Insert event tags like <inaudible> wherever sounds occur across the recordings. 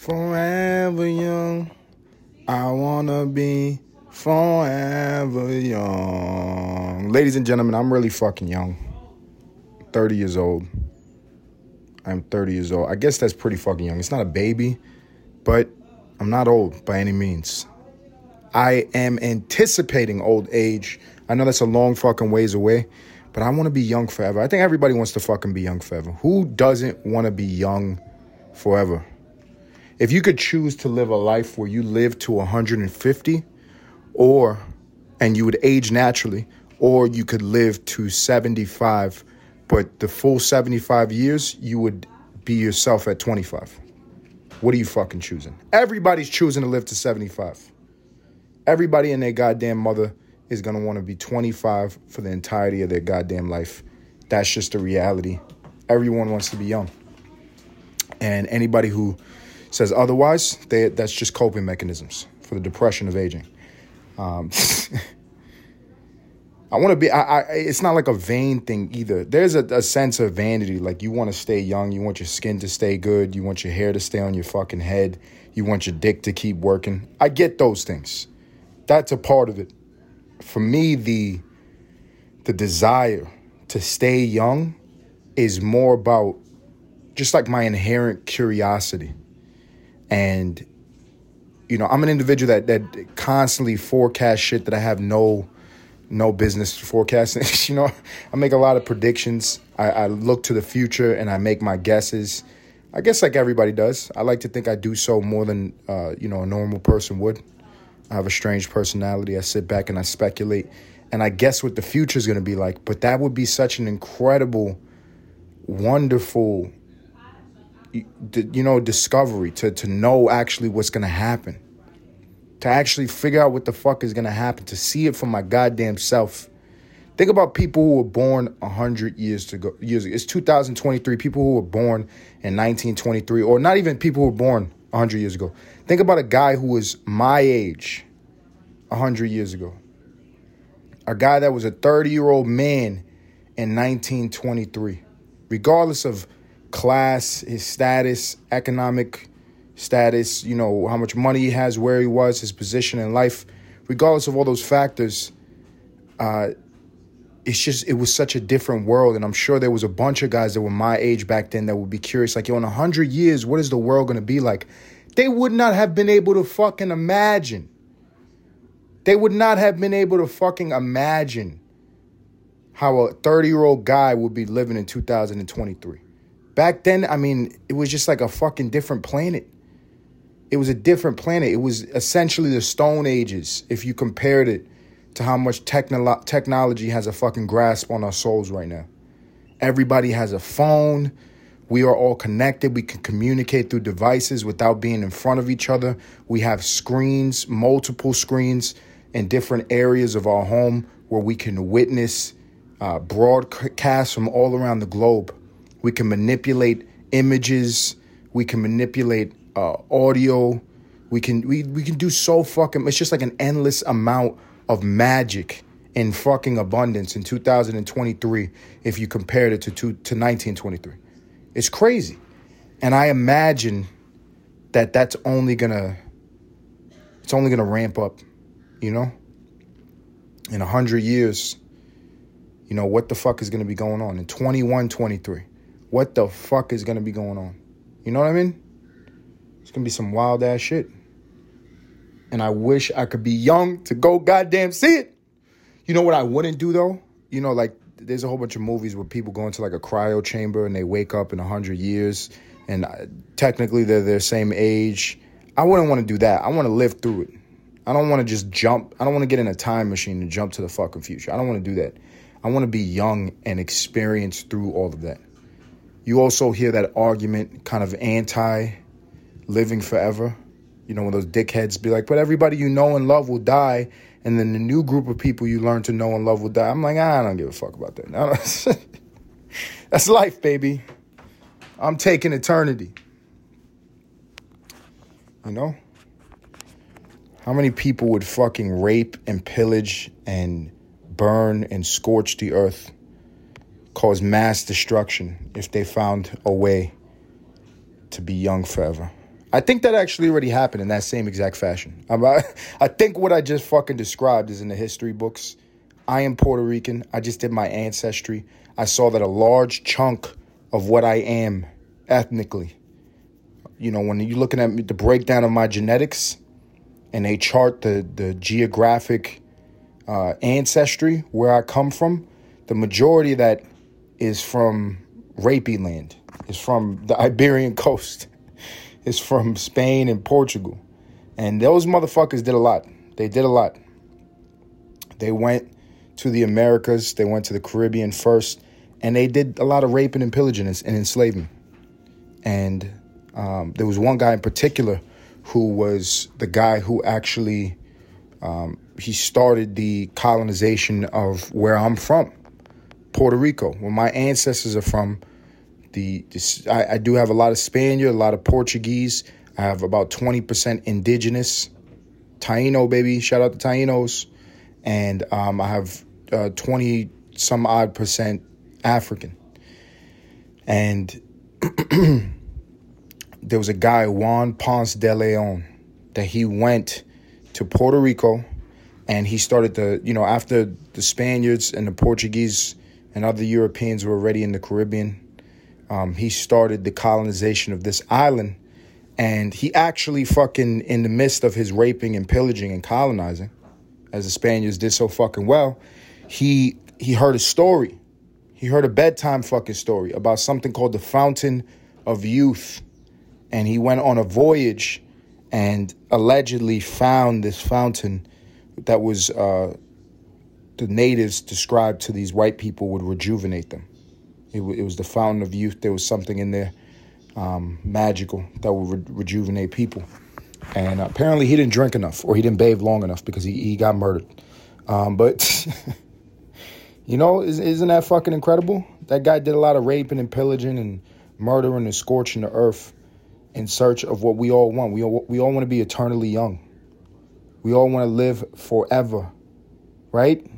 Forever young. I wanna be forever young. Ladies and gentlemen, I'm really fucking young. 30 years old. I'm 30 years old. I guess that's pretty fucking young. It's not a baby, but I'm not old by any means. I am anticipating old age. I know that's a long fucking ways away, but I want to be young forever. I think everybody wants to fucking be young forever. Who doesn't want to be young forever? If you could choose to live a life where you live to 150 or and you would age naturally or you could live to 75 but the full 75 years you would be yourself at 25. What are you fucking choosing? Everybody's choosing to live to 75. Everybody and their goddamn mother is gonna want to be 25 for the entirety of their goddamn life. That's just the reality. Everyone wants to be young. And anybody who says otherwise, they, that's just coping mechanisms for the depression of aging. Um, <laughs> I want to be. I, I, It's not like a vain thing either. There's a, a sense of vanity. Like you want to stay young. You want your skin to stay good. You want your hair to stay on your fucking head. You want your dick to keep working. I get those things. That's a part of it. For me, the the desire to stay young is more about just like my inherent curiosity and you know i'm an individual that that constantly forecasts shit that i have no no business forecasting. <laughs> You know i make a lot of predictions. I, I look to the future and i make my guesses. I guess like everybody does. I like to think i do so more than uh, you know a normal person would. I have a strange personality. I sit back and i speculate and i guess what the future is going to be like. But that would be such an incredible wonderful you know discovery to to know actually what's gonna happen. To actually figure out what the fuck is gonna happen to see it for my goddamn self. Think about people who were born 100 years ago years ago. It's 2023 people who were born in 1923 or not even people who were born 100 years ago. Think about a guy who was my age 100 years ago. A guy that was a 30 year old man in 1923 regardless of class, his status, economic status, you know, how much money he has, where he was, his position in life, regardless of all those factors, uh, it's just it was such a different world. And i'm sure there was a bunch of guys that were my age back then that would be curious like yo in 100 years what is the world going to be like? They would not have been able to fucking imagine. They would not have been able to fucking imagine how a 30 year old guy would be living in 2023 Back then, I mean, it was just like a fucking different planet. It was a different planet. It was essentially the Stone Ages if you compared it to how much technolo- technology has a fucking grasp on our souls right now. Everybody has a phone. We are all connected. We can communicate through devices without being in front of each other. We have screens, multiple screens in different areas of our home where we can witness uh, broadcasts from all around the globe. We can manipulate images. We can manipulate uh, audio. We can we we can do so fucking. It's just like an endless amount of magic in fucking abundance in 2023 if you compared it to to, to 1923. It's crazy, and I imagine that that's only gonna it's only gonna ramp up. You know, in a hundred years, you know what the fuck is gonna be going on in 21, 23 what the fuck is gonna be going on. You know what I mean? It's gonna be some wild ass shit. And I wish I could be young to go goddamn see it. You know what I wouldn't do though? You know, like there's a whole bunch of movies where people go into like a cryo chamber and they wake up in hundred years, and uh, technically they're their same age. I wouldn't want to do that. I want to live through it. I don't want to just jump. I don't want to get in a time machine and jump to the fucking future. I don't want to do that. I want to be young and experience through all of that. You also hear that argument kind of anti living forever. You know, when those dickheads be like, but everybody you know and love will die, and then the new group of people you learn to know and love will die. I'm like, I don't give a fuck about that. <laughs> That's life, baby. I'm taking eternity. You know? How many people would fucking rape and pillage and burn and scorch the earth cause mass destruction if they found a way to be young forever. I think that actually already happened in that same exact fashion. <laughs> I, I think what I just fucking described is in the history books. I am Puerto Rican. I just did my ancestry. I saw that a large chunk of what I am ethnically, you know, when you're looking at the breakdown of my genetics and they chart the, the geographic uh, ancestry where I come from, the majority of that is from rapey land, is from the Iberian <laughs> coast is from Spain and Portugal. And those motherfuckers did a lot. They did a lot. They went to the Americas, they went to the Caribbean first, and they did a lot of raping and pillaging and enslaving. And um, there was one guy in particular who was the guy who actually um, he started the colonization of where I'm from, Puerto Rico, where my ancestors are from the, I, I, do have a lot of Spaniard, a lot of Portuguese. I have about 20% indigenous. Taino, baby. Shout out to Tainos. And um, I have uh, 20 some odd percent African. And <clears throat> there was a guy, Juan Ponce de Leon, that he went to Puerto Rico and he started the, you know, after the Spaniards and the Portuguese and other Europeans were already in the Caribbean, um, he started the colonization of this island. And he actually fucking, in the midst of his raping and pillaging and colonizing, as the Spaniards did so fucking well, he he heard a story. He heard a bedtime fucking story about something called the Fountain of Youth. And he went on a voyage and allegedly found this fountain that was uh, the natives described to these white people would rejuvenate them. It, it was the fountain of youth. There was something in there um, magical that would re- rejuvenate people. And apparently, he didn't drink enough or he didn't bathe long enough because he, he got murdered. Um, but, <laughs> you know, isn't that fucking incredible? That guy did a lot of raping and pillaging and murdering and scorching the earth in search of what we all want. We all, we all want to be eternally young. We all want to live forever, right?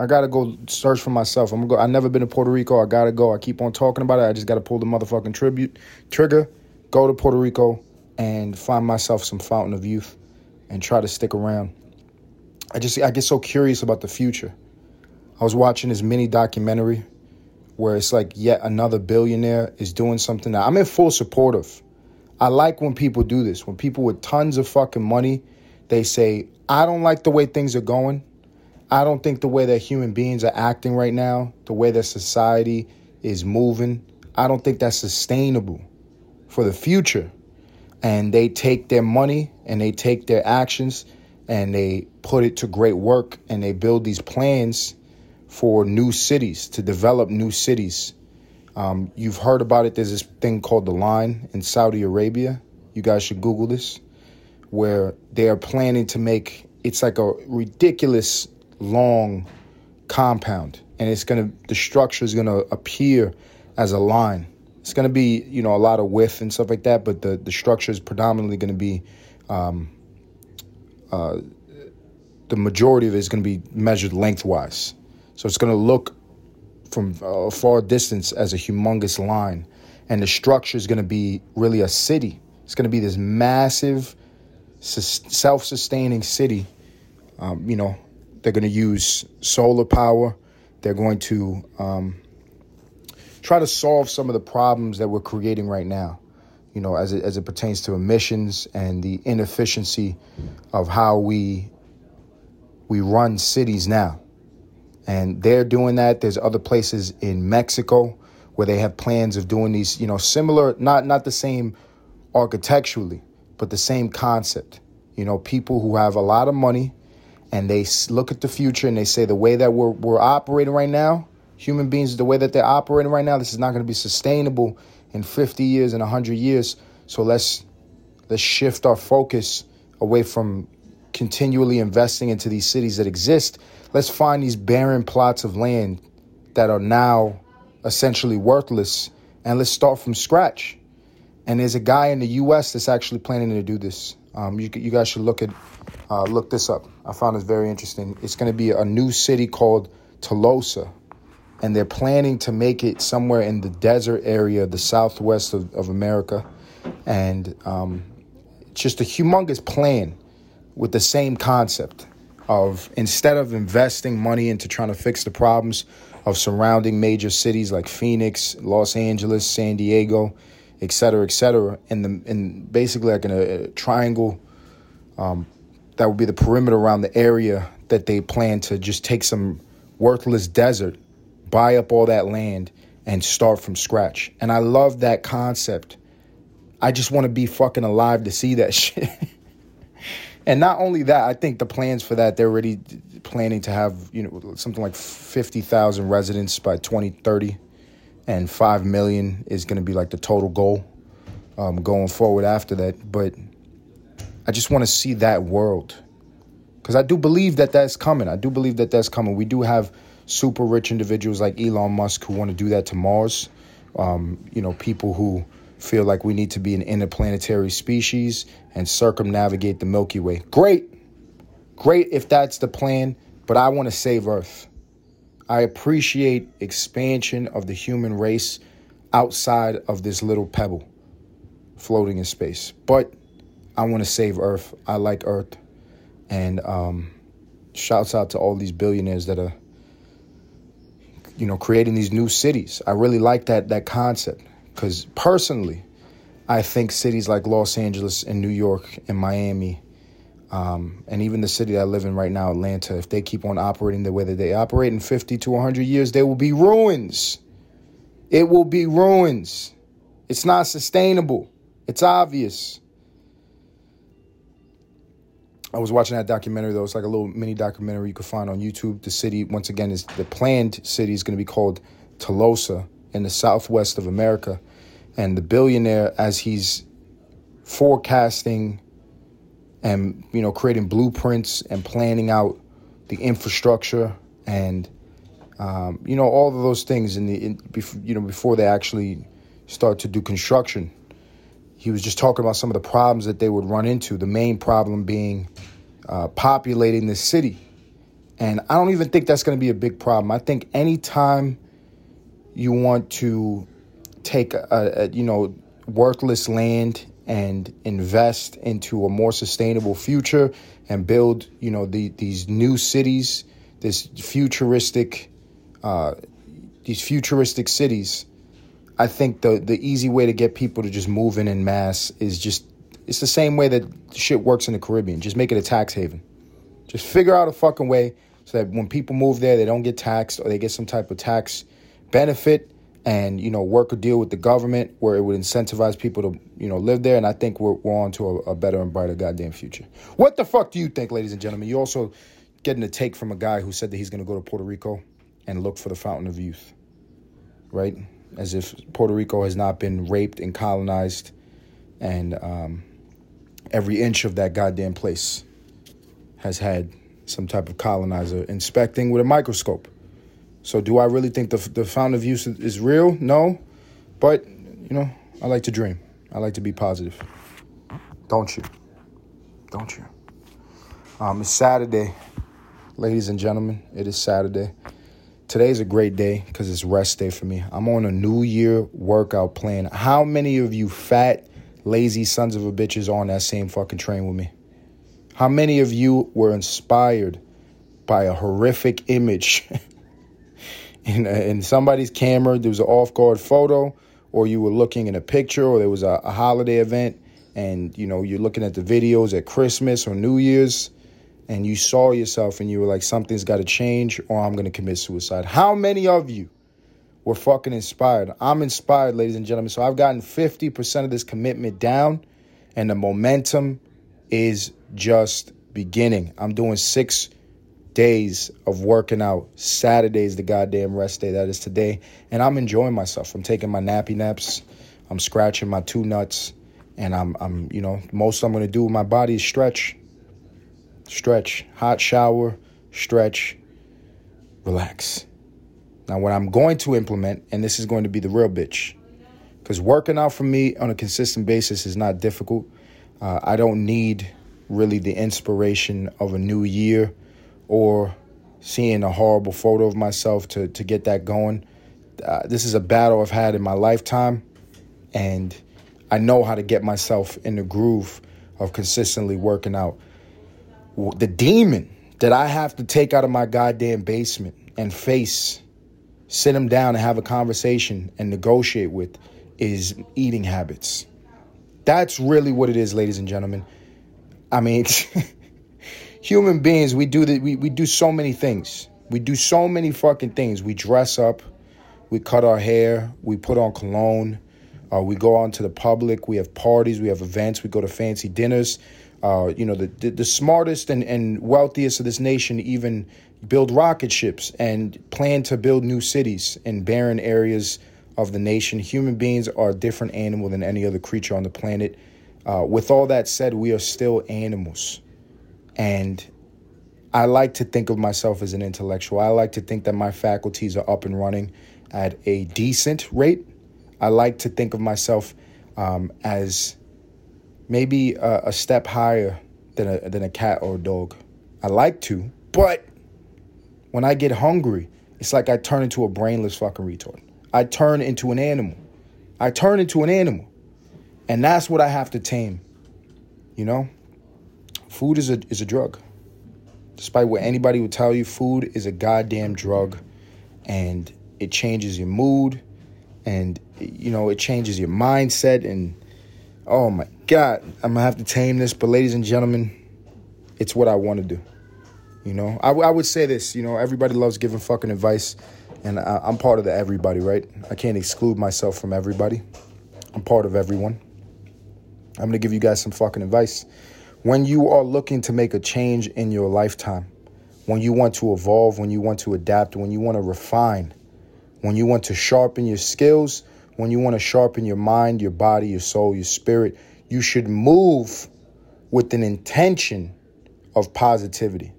I gotta go search for myself. I'm gonna go. I've never been to Puerto Rico. I gotta go. I keep on talking about it. I just gotta pull the motherfucking tribute trigger, go to Puerto Rico, and find myself some fountain of youth, and try to stick around. I just I get so curious about the future. I was watching this mini documentary where it's like yet another billionaire is doing something that I'm in full support of. I like when people do this. When people with tons of fucking money, they say, I don't like the way things are going. I don't think the way that human beings are acting right now, the way that society is moving, I don't think that's sustainable for the future. And they take their money and they take their actions and they put it to great work and they build these plans for new cities, to develop new cities. Um, you've heard about it. There's this thing called the Line in Saudi Arabia. You guys should Google this, where they are planning to make it's like a ridiculous long compound and it's going to the structure is going to appear as a line. It's going to be you know a lot of width and stuff like that but the the structure is predominantly going to be um, uh, the majority of it is going to be measured lengthwise. So it's going to look from a far distance as a humongous line and the structure is going to be really a city. It's going to be this massive self-sustaining city um, you know they're going to use solar power. They're going to um, try to solve some of the problems that we're creating right now, you know, as it, as it pertains to emissions and the inefficiency of how we we run cities now. And they're doing that. There's other places in Mexico where they have plans of doing these, you know, similar, not not the same architecturally, but the same concept. You know, people who have a lot of money and they look at the future and they say the way that we're, we're operating right now, human beings, the way that they're operating right now, this is not going to be sustainable in 50 years and 100 years. So let's let's shift our focus away from continually investing into these cities that exist. Let's find these barren plots of land that are now essentially worthless and let's start from scratch. And there's a guy in the US that's actually planning to do this. Um, you, you guys should look at uh, look this up. I found this very interesting. It's going to be a new city called Telosa, and they're planning to make it somewhere in the desert area, the southwest of, of America. and um, just a humongous plan with the same concept of instead of investing money into trying to fix the problems of surrounding major cities like Phoenix, Los Angeles, San Diego, et cetera, et cetera, in the in basically like in a, a triangle um, that would be the perimeter around the area that they plan to just take some worthless desert, buy up all that land, and start from scratch. And I love that concept. I just want to be fucking alive to see that <laughs> shit. and not only that, I think the plans for that they're already planning to have you know something like fifty thousand residents by twenty thirty, and five million is going to be like the total goal um, going forward after that. But I just want to see that world because I do believe that that's coming. I do believe that that's coming. We do have super rich individuals like Elon Musk who want to do that to Mars. Um, you know, people who feel like we need to be an interplanetary species and circumnavigate the Milky Way. Great. Great if that's the plan, but I want to save Earth. I appreciate expansion of the human race outside of this little pebble floating in space. But I want to save Earth. I like Earth. And um, shouts out to all these billionaires that are, you know, creating these new cities. I really like that that concept because personally, I think cities like Los Angeles and New York and Miami, um, and even the city I live in right now, Atlanta, if they keep on operating the way that they operate in 50 to 100 years, they will be ruins. It will be ruins. It's not sustainable. It's obvious. I was watching that documentary though. It's like a little mini documentary you can find on YouTube. The city, once again, is the planned city is going to be called Telosa in the southwest of America. And the billionaire, as he's forecasting and you know creating blueprints and planning out the infrastructure and um, you know all of those things in the in, you know before they actually start to do construction he was just talking about some of the problems that they would run into. The main problem being uh, populating the city. And I don't even think that's going to be a big problem. I think anytime you want to take a, a, you know worthless land and invest into a more sustainable future and build you know the, these new cities, this futuristic, uh, these futuristic cities I think the the easy way to get people to just move in in mass is just it's the same way that shit works in the Caribbean. Just make it a tax haven. Just figure out a fucking way so that when people move there, they don't get taxed or they get some type of tax benefit and you know work a deal with the government where it would incentivize people to you know live there and i think we're, we're on to a, a, better and brighter goddamn future. What the fuck do you think ladies and gentlemen? You also getting a take from a guy who said that he's going to go to puerto rico and look for the fountain of youth right? As if Puerto Rico has not been raped and colonized, and um, every inch of that goddamn place has had some type of colonizer inspecting with a microscope. So, do I really think the the fountain of youth is real? No, but you know, I like to dream. I like to be positive. Don't you? Don't you? Um, it's Saturday, ladies and gentlemen. It is Saturday. Today's a great day because it's rest day for me. I'm on a new year workout plan. How many of you fat, lazy sons of a bitches on that same fucking train with me? How many of you were inspired by a horrific image <laughs> in, uh, in somebody's camera? There was an off guard photo, or you were looking in a picture, or there was a, a holiday event, and you know you're looking at the videos at Christmas or New Year's and you saw yourself and you were like, something's got to change or I'm to commit suicide. How many of you were fucking inspired? I'm inspired, ladies and gentlemen. So I've gotten 50% of this commitment down, and the momentum is just beginning. I'm doing six days of working out. Saturday's the goddamn rest day. That is today. And I'm enjoying myself. I'm taking my nappy naps. I'm scratching my two nuts. And I'm, I'm, you know, most I'm going to do with my body is stretch stretch, hot shower, stretch, relax. Now, what I'm going to implement, and this is going to be the real bitch, because working out for me on a consistent basis is not difficult. Uh, I don't need really the inspiration of a new year or seeing a horrible photo of myself to, to get that going. Uh, this is a battle I've had in my lifetime, and I know how to get myself in the groove of consistently working out. The demon that I have to take out of my goddamn basement and face, sit him down and have a conversation and negotiate with is eating habits. That's really what it is, ladies and gentlemen. I mean, <laughs> human beings, we do that. We, we do so many things. We do so many fucking things. We dress up, we cut our hair, we put on cologne, uh, we go on to the public, we have parties, we have events, we go to fancy dinners. Uh, you know, the, the, the smartest and, and wealthiest of this nation even build rocket ships and plan to build new cities in barren areas of the nation. Human beings are a different animal than any other creature on the planet. Uh, with all that said, we are still animals. And I like to think of myself as an intellectual. I like to think that my faculties are up and running at a decent rate. I like to think of myself um, as maybe a, a, step higher than a, than a cat or a dog. I like to, but when I get hungry, it's like I turn into a brainless fucking retard. I turn into an animal. I turn into an animal. And that's what I have to tame. You know? Food is a is a drug. Despite what anybody would tell you, food is a goddamn drug and it changes your mood and you know, it changes your mindset and oh my god, I'm going to have to tame this, but ladies and gentlemen, it's what I want to do. You know, I, I would say this, you know, everybody loves giving fucking advice and I, I'm part of the everybody, right? I can't exclude myself from everybody. I'm part of everyone. I'm to give you guys some fucking advice. When you are looking to make a change in your lifetime, when you want to evolve, when you want to adapt, when you want to refine, when you want to sharpen your skills, when you want to sharpen your mind, your body, your soul, your spirit, you should move with an intention of positivity.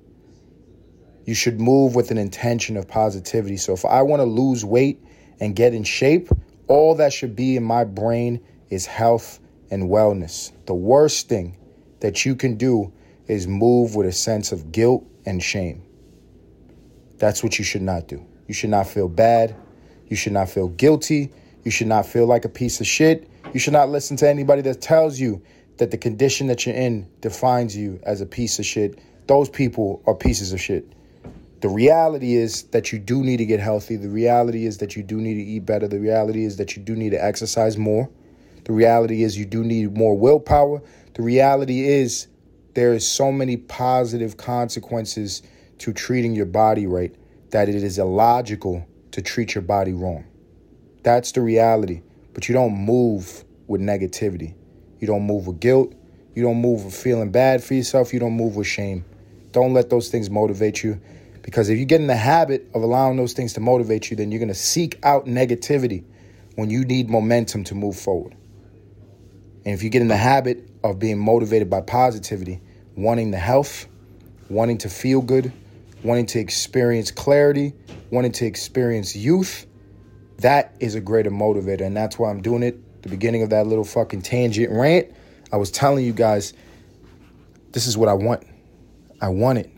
You should move with an intention of positivity. So if I want to lose weight and get in shape, all that should be in my brain is health and wellness. The worst thing that you can do is move with a sense of guilt and shame. That's what you should not do. You should not feel bad. You should not feel guilty. You should not feel like a piece of shit. You should not listen to anybody that tells you that the condition that you're in defines you as a piece of shit. Those people are pieces of shit. The reality is that you do need to get healthy. The reality is that you do need to eat better. The reality is that you do need to exercise more. The reality is you do need more willpower. The reality is there is so many positive consequences to treating your body right that it is illogical to treat your body wrong. That's the reality. But you don't move with negativity. You don't move with guilt. You don't move with feeling bad for yourself. You don't move with shame. Don't let those things motivate you. Because if you get in the habit of allowing those things to motivate you, then you're going to seek out negativity when you need momentum to move forward. And if you get in the habit of being motivated by positivity, wanting the health, wanting to feel good, wanting to experience clarity, wanting to experience youth, that is a greater motivator. And that's why I'm doing it. The beginning of that little fucking tangent rant, I was telling you guys, this is what I want. I want it.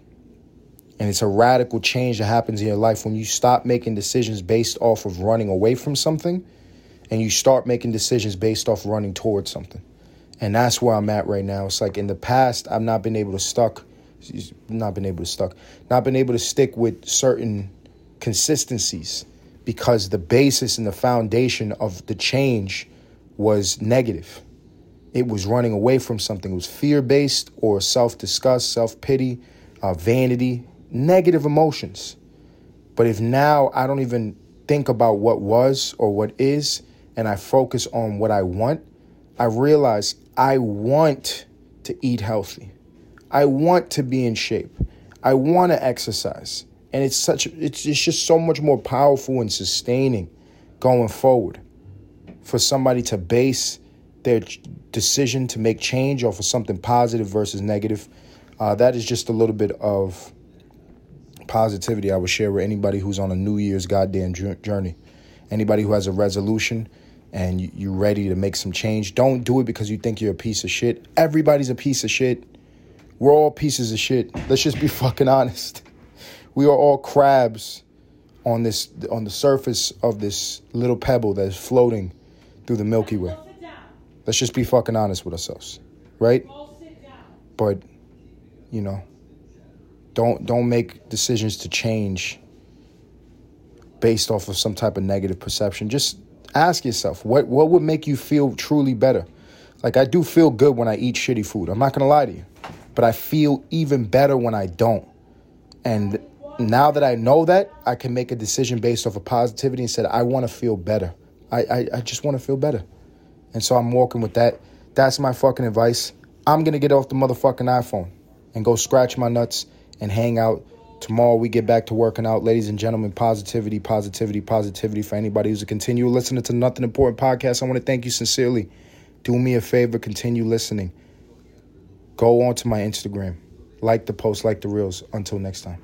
And it's a radical change that happens in your life when you stop making decisions based off of running away from something and you start making decisions based off running towards something. And that's where I'm at right now. It's like in the past, I've not been able to stuck, not been able to stuck, not been able to stick with certain consistencies because the basis and the foundation of the change was negative. It was running away from something. It was fear based or self disgust, self pity, uh, vanity, negative emotions. But if now I don't even think about what was or what is, and I focus on what I want, I realize I want to eat healthy. I want to be in shape. I want to exercise. And it's such it's, it's just so much more powerful and sustaining going forward for somebody to base their decision to make change off of something positive versus negative. Uh, that is just a little bit of positivity I would share with anybody who's on a New Year's goddamn journey. Anybody who has a resolution and you're ready to make some change, don't do it because you think you're a piece of shit. Everybody's a piece of shit. We're all pieces of shit. Let's just be <laughs> fucking honest. We are all crabs on this on the surface of this little pebble that is floating through the Milky Way. Let's just be fucking honest with ourselves, right? But, you know, don't don't make decisions to change based off of some type of negative perception. Just ask yourself what what would make you feel truly better. Like I do feel good when I eat shitty food. I'm not gonna lie to you, but I feel even better when I don't. And now that I know that, I can make a decision based off of positivity and said I want to feel better. I I, I just want to feel better, and so I'm walking with that. That's my fucking advice. I'm gonna get off the motherfucking iPhone and go scratch my nuts and hang out. Tomorrow we get back to working out. Ladies and gentlemen, positivity, positivity, positivity for anybody who's a continual listener to Nothing Important podcast. I want to thank you sincerely. Do me a favor, continue listening. Go on to my Instagram. Like the post, like the reels. Until next time.